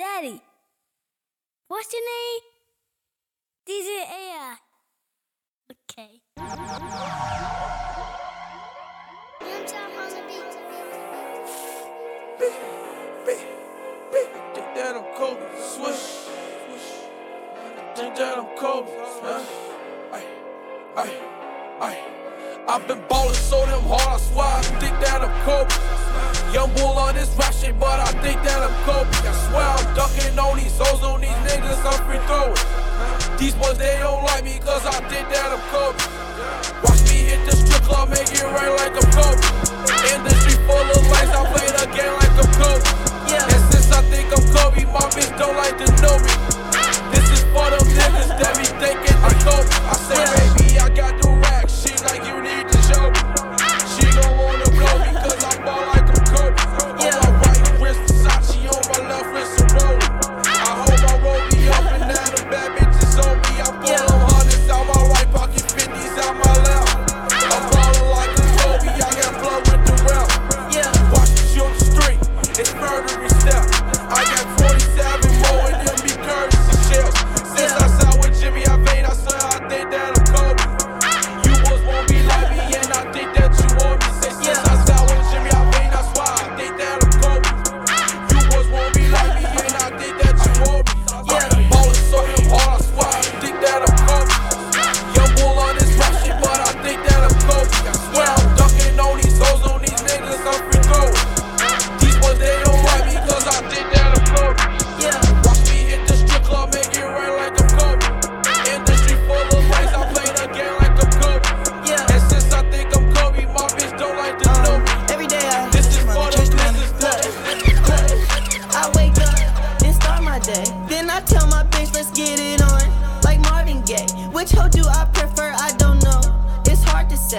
Daddy, what's your name? DJ AI. Okay. Think that I'm Kobe, swish, swish. Think that I'm Kobe. I've been ballin' so damn hard, I swear I think that I'm Kobe. Young bull on this but I think that I'm Kobe. I swear I'm ducking on these hoes, on these niggas, I'm free throwing. These boys, they don't like me, cause I think that I'm Kobe. Watch me hit the strip club, make it rain like I'm Kobe. Industry full of lights, I play the game like I'm Kobe. And since I think I'm Kobe, my bitch don't like to know me. This is for them niggas that be thinking I'm Kobe.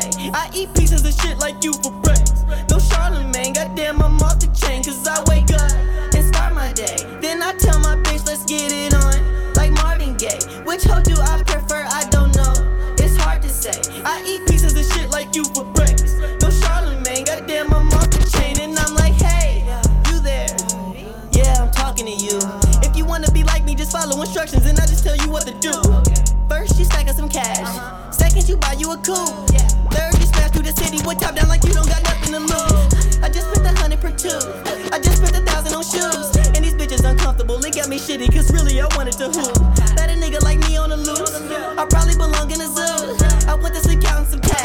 Say. I eat pieces of shit like you for breakfast. No Charlemagne, goddamn, I'm off the chain. Cause I wake up and start my day. Then I tell my bitch, let's get it on. Like Marvin Gaye. Which hoe do I prefer? I don't know. It's hard to say. I eat pieces of shit like you for breakfast. No Charlemagne, goddamn, I'm off the chain. And I'm like, hey, you there? Yeah, I'm talking to you. If you wanna be like me, just follow instructions and I just tell you what to do. Second, you buy you a coupe. Third, you smash through the city with top down like you don't got nothing to lose. I just spent a hundred per two. I just spent a thousand on shoes. And these bitches uncomfortable. It got me shitty, cause really I wanted to hoop. Let a nigga like me on the loose. I probably belong in a zoo. I went to sleep counting some cash.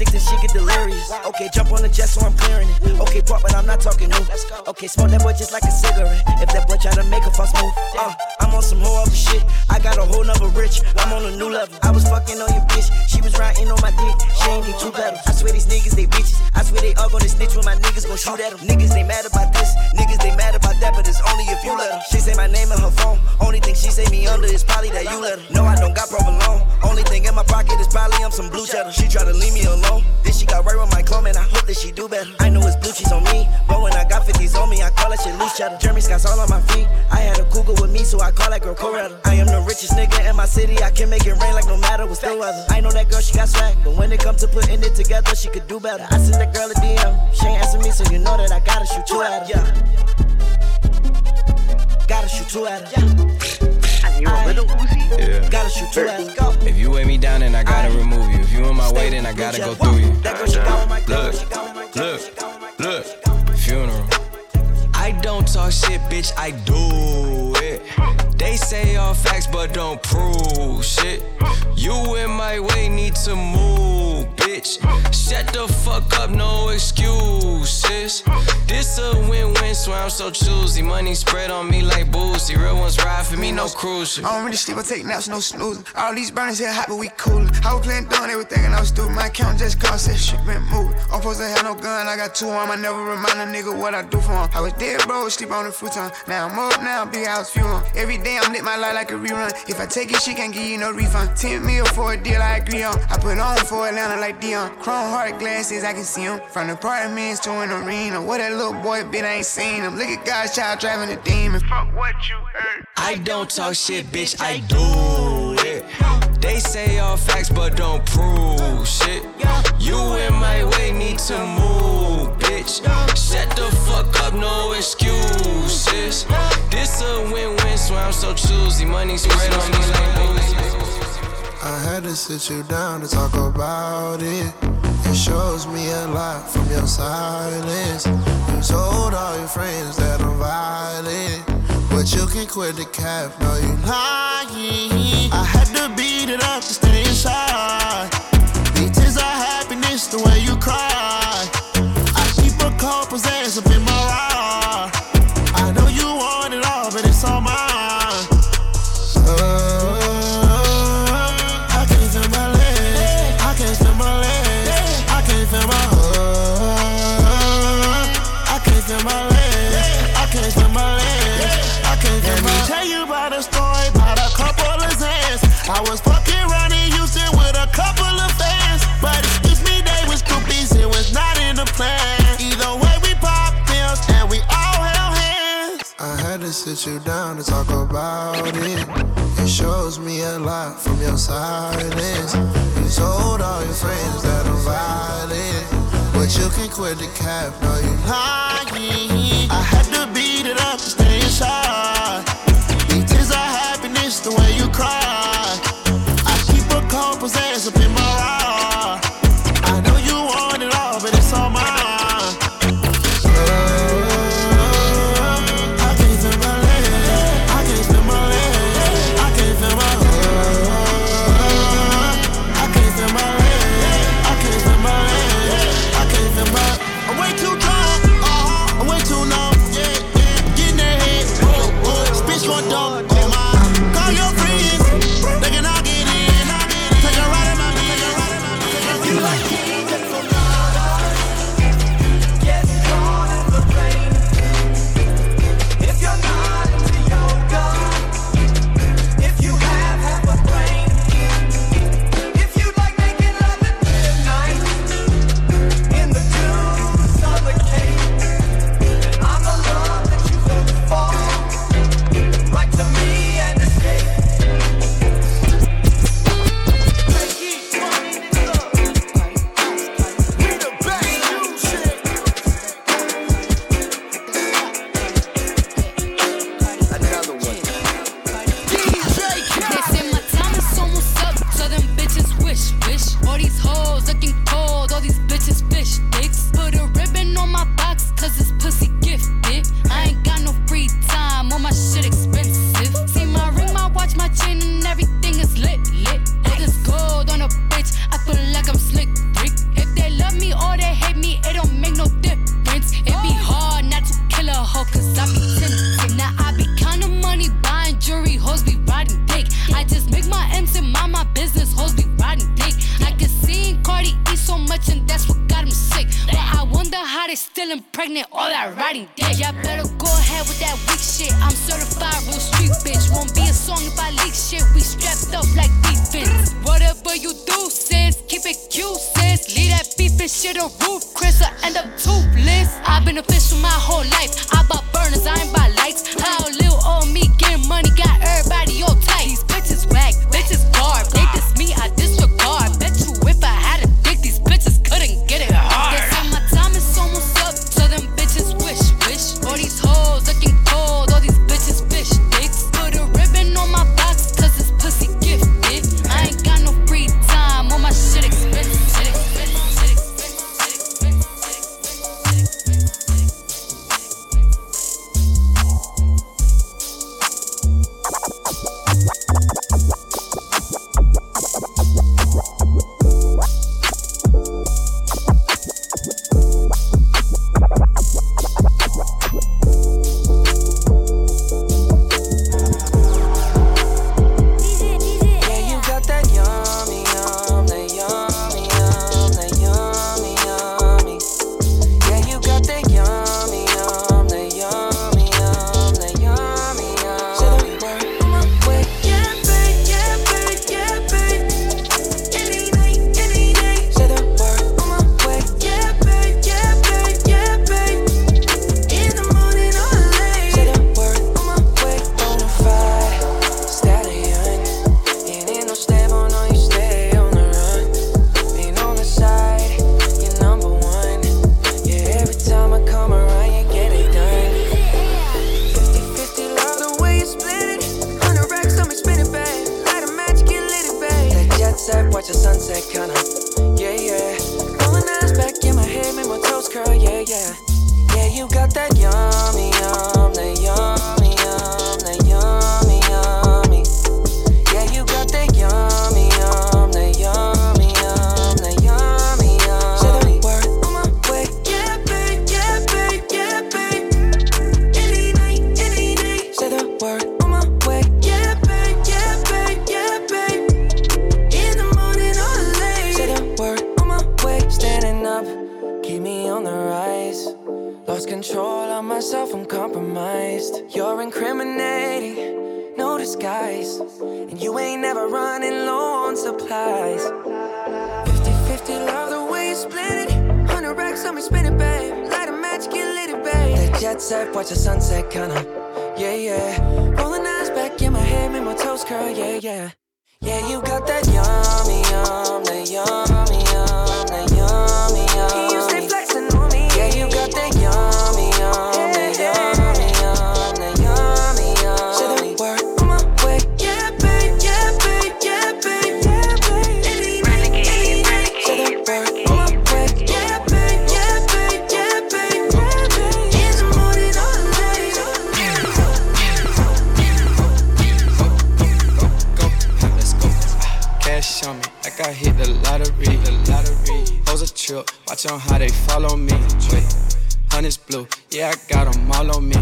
She sell my dick till she get delirious. Okay, jump on the jet so I'm clearing it. Okay, pop, but I'm not talking new. Okay, smoke that boy just like a cigarette. If that boy try to make a fuss move, uh, I'm on some whole other shit. I got a whole number rich. I'm on a new level. I was fucking on your bitch. She was riding on my dick. She ain't need two pedals. I swear these niggas, they bitches. I swear they all gonna snitch when my niggas gon' shoot at them. Niggas, they mad about this. Niggas, they mad about that, but it's only if you let them. She say my name in her phone. Only thing she say me under is probably that you let her. No, I don't got provolone. Only thing in my pocket is probably I'm some blue cheddar. She try to leave me alone. Then she got right with my clone, and I hope that she do better. I know it's blue cheese on me, but when I got 50s on me, I call that shit loose cheddar. Jeremy Scott's all on my feet. I had a cougar with me, so I call that girl Coretta. I am the richest nigga in my city. I can make it rain like no matter what's the weather. I know that girl, she got swag, but when it comes to putting it together, she could do better. I sent that girl a DM. She ain't answer me, so you know that I gotta shoot two at her. Yeah. Gotta shoot two at her. And you a little Uzi? Yeah. Gotta shoot two at her. If you weigh me down, then I gotta remove you. If you in my way, then I gotta go through you. That girl, she got on my Look, look, look. Funeral. I don't talk shit, bitch. I do it. They say all facts, but don't prove shit. You in my way, need to move, bitch. Shut the fuck up, no excuses. This a win-win swear I'm so choosy. Money spread on me like boozy. Real ones ride for me, no cruising. I don't really sleep, I take naps, no snoozing. All these burners here hot, but we coolin'. I was playing dumb, they were thinking I was stupid. My account just cost that shit been moving. I'm supposed to have no gun, I got two on. I never remind a nigga what I do for him. I was dead, bro, sleep on the futon. Now I'm up, now big house fuel. Every day I'm lit my life like a rerun. If I take it, she can't give you no refund. 10 mil for a deal, I agree on. I put on for Atlanta like Deion. Chrome heart glasses, I can see them. From the apartments to an arena. What that little boy bit, I ain't seen him. Look at God's child driving a demon. Fuck what you heard. I don't talk shit, bitch, I do it. They say all facts, but don't prove shit. You in my way, need to move, bitch. Shut the fuck up, no excuses. This a win-win, so I'm so choosy. Money spread on me like boozy. I had to sit you down to talk about it. It shows me a lot from your silence. You told all your friends that I'm violent. But you can quit the cap, no, you lying. I had to beat it up to stay inside. These tears are happiness, the way you cry. To sit you down to talk about it. It shows me a lot from your silence. You told all your friends that I'm violent. But you can quit the cap, no, you lying. I had to beat it up to stay inside. These tears are happiness, the way you cry. I keep a couple Xans up in my ride. Dick. Y'all better go ahead with that weak shit. I'm certified real street bitch. Won't be a song if I leak shit. We strapped up like defense. Whatever you do, sis, keep it cute, sis. Leave that beef and shit on roof, Chris. I end up toothless. I've been official my whole life. I you got that young. Supplies. 50 50, love the way you split it. 100 racks on me, spin it, babe. Light a match, get lit, it, babe. That jet set, watch the sunset, kinda. Yeah, yeah. Rolling eyes back in my head, make my toes curl, yeah, yeah. Yeah, you got that yummy, yum, that yummy, yum, that yummy, yum. Watch on how they follow me. Wait, honey's blue, yeah, I got them all on me.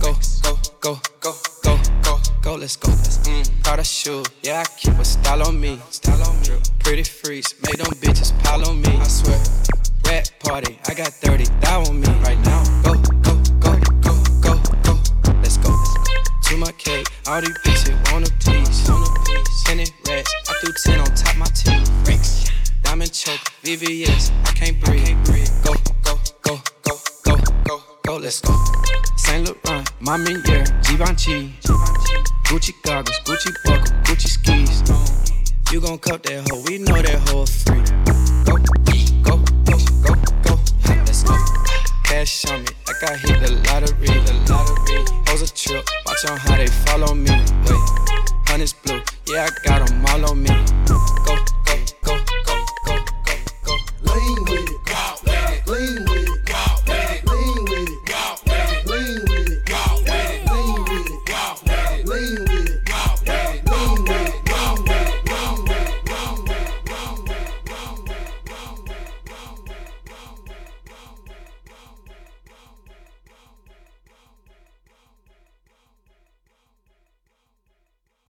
Go, go, go, go, go, go, go, let's go. Mm, Prada shoe, yeah, I keep a style on me. Style on me. Pretty freaks, make them bitches pile on me. I swear. Rat party, I got 30 thou on me right now. Go, go, go, go, go, go, let's go. To my cake, all these bitches want a piece. Ten it racks, I threw 10 on top my teeth. Bricks, diamond choke, VVS, I can't breathe. Go, go, go, go, go, go, go, let's go. Saint Laurent, mommy, yeah, Givenchy. Gucci goggles, Gucci buckle, Gucci skis. You gon' cut that hoe, we know that hoe free. Go, go, go, go, go, let's go. Cash on me, like I hit the lottery, the lottery. Pose a trip, watch on how they follow me. Wait, honey's blue, yeah, I got them all on me.